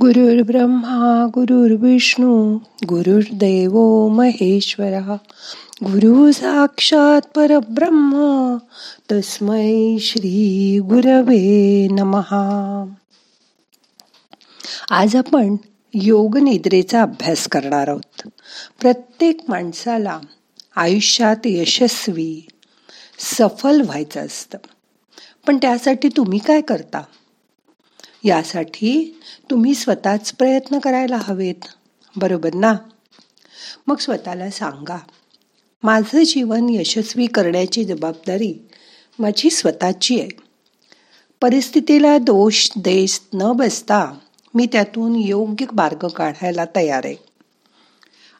गुरुर् ब्रह्मा गुरुर्विष्णू गुरुर्देव महेश्वरा. गुरु साक्षात परब्रह्म तस्मै श्री गुरवे नमहा आज आपण योग निद्रेचा अभ्यास करणार आहोत. प्रत्येक माणसाला आयुष्यात यशस्वी सफल व्हायचं असतं. पण त्यासाठी तुम्ही काय करता? यासाठी तुम्ही स्वतःच प्रयत्न करायला हवेत. बरोबर ना? मग स्वतःला सांगा माझं जीवन यशस्वी करण्याची जबाबदारी माझी स्वतःची आहे. परिस्थितीला दोष देश न बसता मी त्यातून योग्य मार्ग काढायला तयार आहे.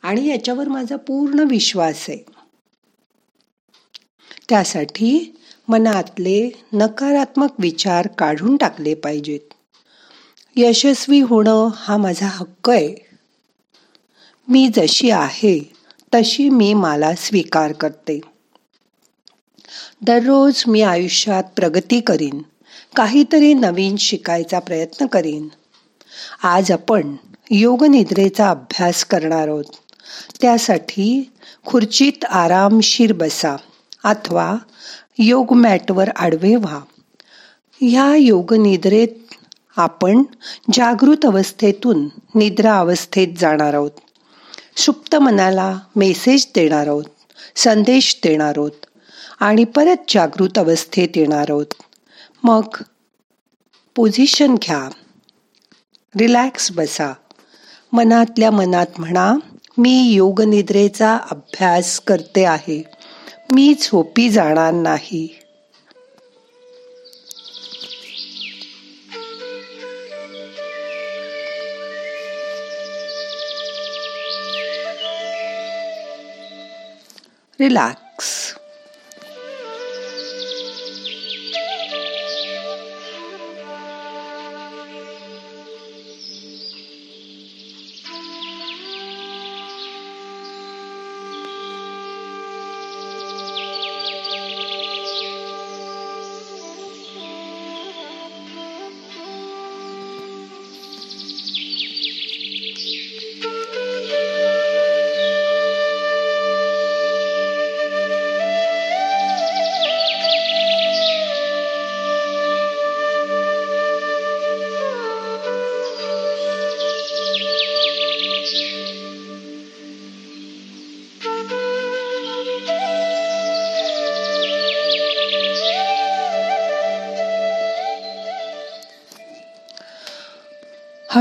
आणि याच्यावर माझा पूर्ण विश्वास आहे. त्यासाठी मनातले नकारात्मक विचार काढून टाकले पाहिजेत. यशस्वी होणं हा माझा हक्क आहे. मी जशी आहे तशी मी मला स्वीकार करते. दररोज मी आयुष्यात प्रगती करीन काहीतरी नवीन शिकायचा प्रयत्न करीन. आज आपण योग निद्रेचा अभ्यास करणार आहोत. त्यासाठी खुर्चीत आरामशीर बसा अथवा योग मॅटवर आडवे व्हा. ह्या योग निद्रेत आपण जागृत अवस्थेतून निद्रा अवस्थेत जाणार आहोत. सुप्त मनाला मेसेज देणार आहोत संदेश देणार आहोत आणि परत जागृत अवस्थेत येणार आहोत. मग पोझिशन घ्या. रिलॅक्स बसा. मनातल्या मनात म्हणा मी योगनिद्रेचा अभ्यास करते आहे. मी झोपी जाणार नाही. Relax.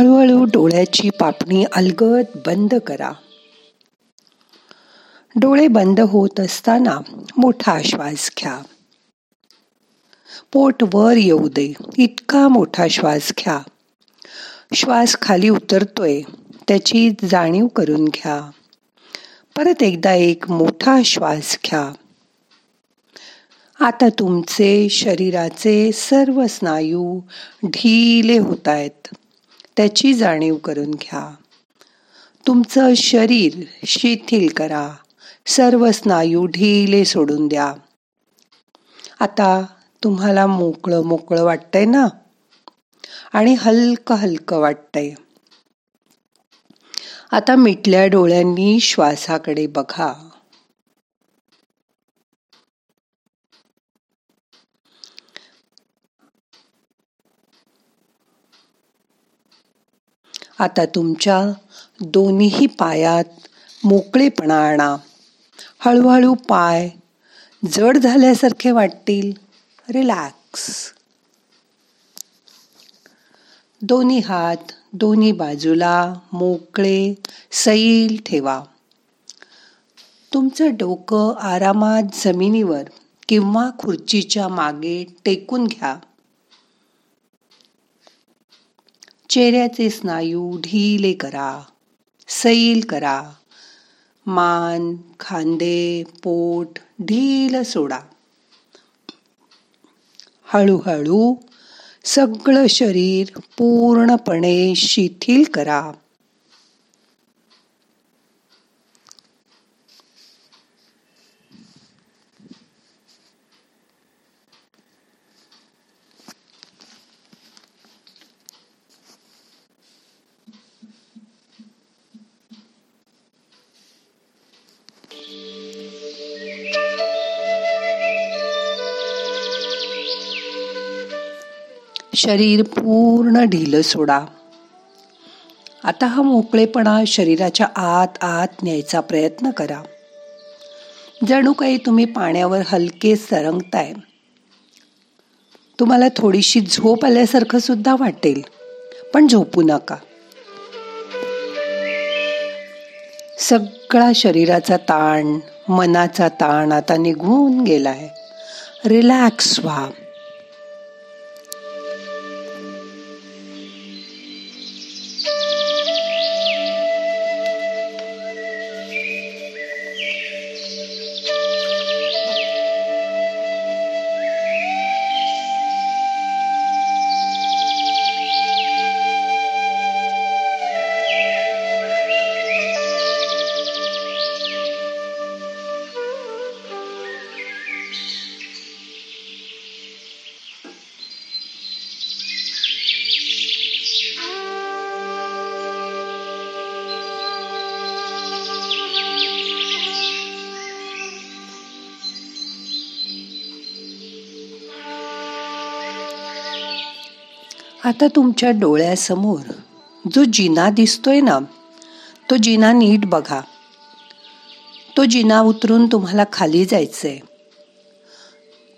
हळूहळू डोळ्याची पापणी अलगद बंद करा. डोळे बंद होत असताना मोठा श्वास घ्या. पोट वर येऊ दे इतका मोठा श्वास घ्या. श्वास खाली उतरतोय त्याची जाणीव करून घ्या. परत एकदा एक मोठा श्वास घ्या. आता तुमचे शरीराचे सर्व स्नायू ढिले होत आहेत. त्याची जाणीव करून घ्या. तुमचं शरीर शिथिल करा. सर्व स्नायू ढिले सोडून द्या. आता तुम्हाला मोकळं मोकळं वाटतंय ना? आणि हलकं हलकं वाटतंय. आता मिटल्या डोळ्यांनी श्वासाकडे बघा. आता तुमच्या दोन्हीही पायात मोकळेपणा आणा. हळूहळू पाय जड झाल्यासारखे वाटतील. रिलॅक्स दोन्ही हात दोन्ही बाजूला मोकळे सैल ठेवा. तुमचं डोकं आरामात जमिनीवर किंवा खुर्चीच्या मागे टेकून घ्या. चेहऱ्याचे स्नायू ढिले करा सैल करा मान खांदे पोट ढील सोडा. हळूहळू सगळं शरीर पूर्णपणे शिथिल करा. शरीर पूर्ण ढिलं सोडा. आता हा मोकळेपणा शरीराच्या आत आत न्यायचा प्रयत्न करा. जणू काही तुम्ही पाण्यावर हलके सरंगताय. तुम्हाला थोडीशी झोप आल्यासारखं सुद्धा वाटेल पण झोपू नका. सगळा शरीराचा ताण मनाचा ताण आता निघून गेलाय. रिलॅक्स व्हा. आता तुमच्या डोळ्यासमोर जो जिना दिसतोय ना तो जिना नीट बघा. तो जिना उतरून तुम्हाला खाली जायचंय.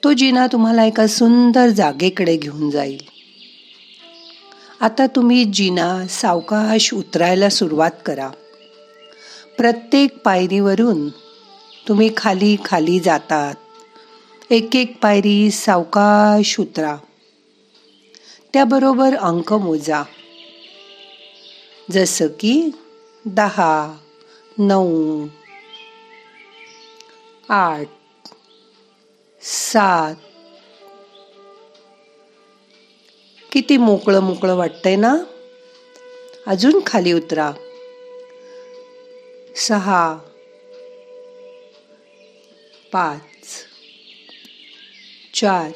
तो जिना तुम्हाला एका सुंदर जागेकडे घेऊन जाईल. आता तुम्ही जिना सावकाश उतरायला सुरुवात करा. प्रत्येक पायरीवरून तुम्ही खाली खाली जातात. एक एक पायरी सावकाश उतरा. त्याबरोबर अंक मोजा. जसं की दहा नऊ आठ सात. किती मोकळं मोकळं वाटतंय ना? अजून खाली उतरा. सहा पाच चार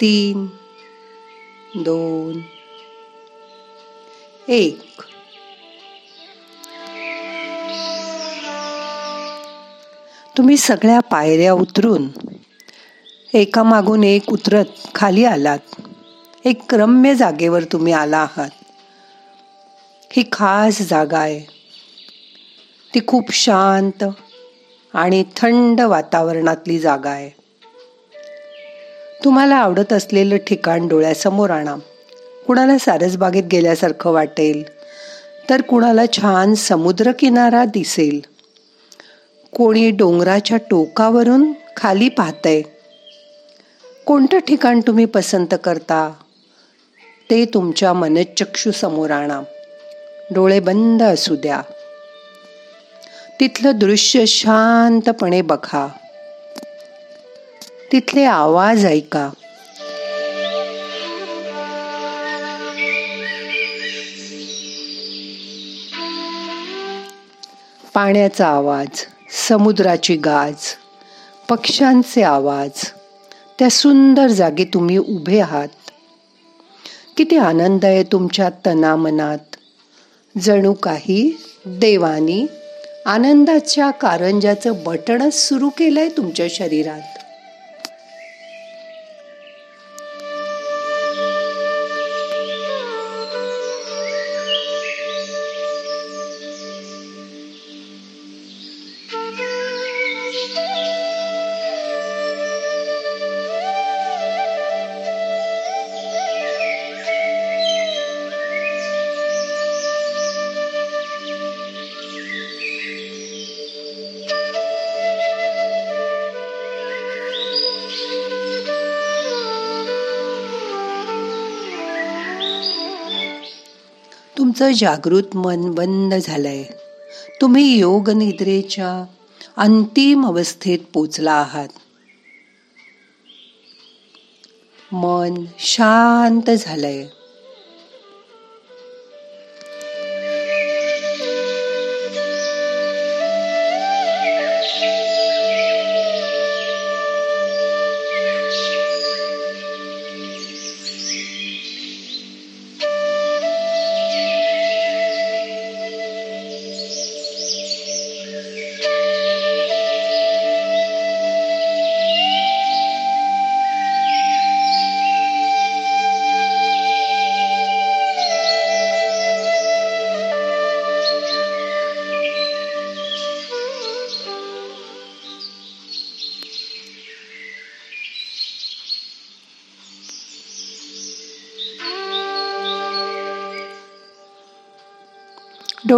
तीन दोन एक. तुम्ही सगळ्या पायऱ्या उतरून एका मागून एक उतरत खाली आलात. एक रम्य जागेवर तुम्ही आला आहात. ही खास जागा आहे. ती खूप शांत आणि थंड वातावरणातली जागा आहे. तुम्हाला आवडत असलेलं ठिकाण डोळ्यासमोर आणा. कुणाला सारसबागेत गेल्यासारखं वाटेल तर कुणाला छान समुद्रकिनारा दिसेल. कोणी डोंगराच्या टोकावरून खाली पाहतंय. कोणतं ठिकाण तुम्ही पसंत करता? ते तुमच्या मनचक्षू समोर आणा. डोळे बंद असू द्या. तिथलं दृश्य शांतपणे बघा. तिथले आवाज ऐका. पाण्याचा आवाज समुद्राची गाज पक्ष्यांचे आवाज त्या सुंदर जागी तुम्ही उभे आहात. किती आनंद आहे तुमच्या तनामनात. जणू काही देवानी आनंदाच्या कारंजाचं बटणच सुरू केलंय तुमच्या शरीरात. तुमचं जागृत मन बंद झालंय. तुम्ही योग निद्रेच्या अंतिम अवस्थेत पोचला आहात. मन शांत झालंय.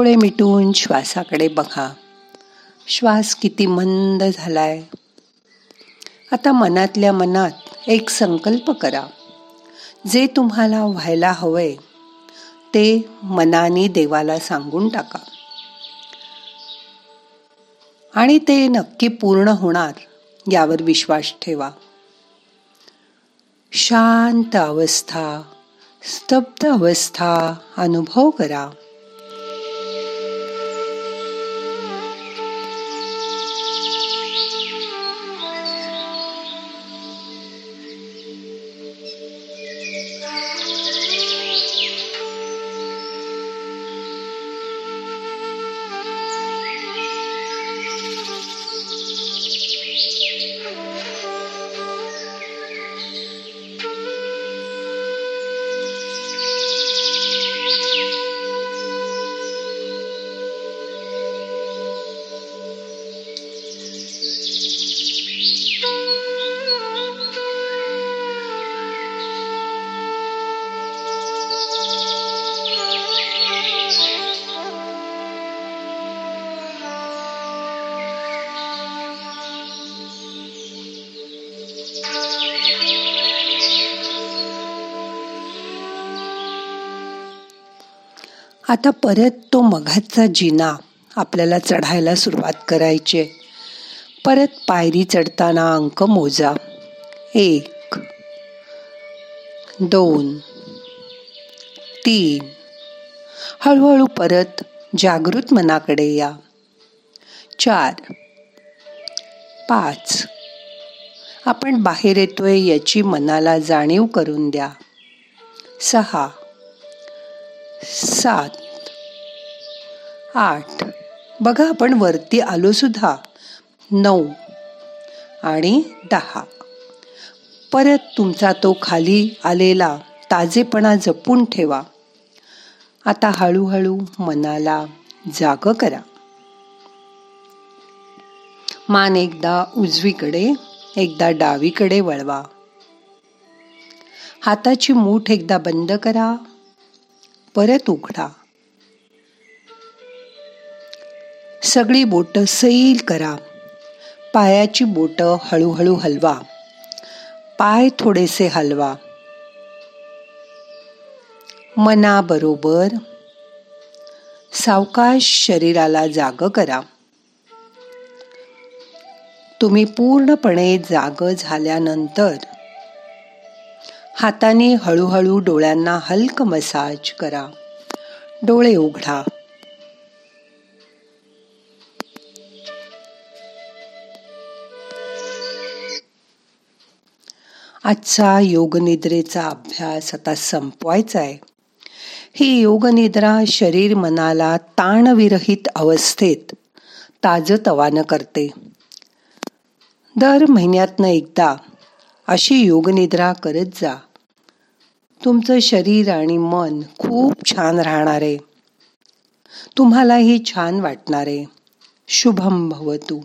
डोळे मिटून श्वासाकडे बघा. श्वास किती मंद झालाय. आता मनातल्या मनात एक संकल्प करा. जे तुम्हाला व्हायला हवंय ते मनाने देवाला सांगून टाका. आणि ते नक्की पूर्ण होणार यावर विश्वास ठेवा. शांत अवस्था स्तब्ध अवस्था अनुभव करा. आता परत तो मघाचा जिना आपल्याला चढायला सुरुवात करायची. परत पायरी चढताना अंक मोजा. एक दोन तीन. हळूहळू परत जागृत मनाकडे या. चार पाच. आपण बाहेर येतोय याची मनाला जाणीव करून द्या. सहा सात आठ. बघा आपण वरती आलो सुद्धा. नऊ आणि दहा. परत तुमचा तो खाली आलेला ताजेपणा जपून ठेवा. आता हळूहळू मनाला जाग करा. मान एकदा उजवीकडे एकदा डावीकडे वळवा. हाताची मूठ एकदा बंद करा. परत उघडा. सगळी बोट सैल करा. पायाची बोट हळूहळू हलवा. पाय थोडेसे हलवा. मनाबरोबर सावकाश शरीराला जाग करा. तुम्ही पूर्णपणे जाग झाल्यानंतर हाताने हळूहळू डोळ्यांना हलक मसाज करा. डोळे उघडा. आजचा योगनिद्रेचा अभ्यास आता संपवायचा आहे. ही योगनिद्रा शरीर मनाला ताणविरहित अवस्थेत ताजतवानं करते. दर महिन्यातनं एकदा अशी योगनिद्रा करत जा. तुमचं शरीर आणि मन खूप छान राहणार. आहे तुम्हालाही छान वाटणार. आहे शुभम भवतु.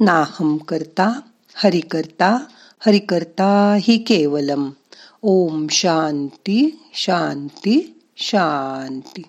नाहम करता हरि करता हरि करता हि केवलम. ओम शांती शांती शांती.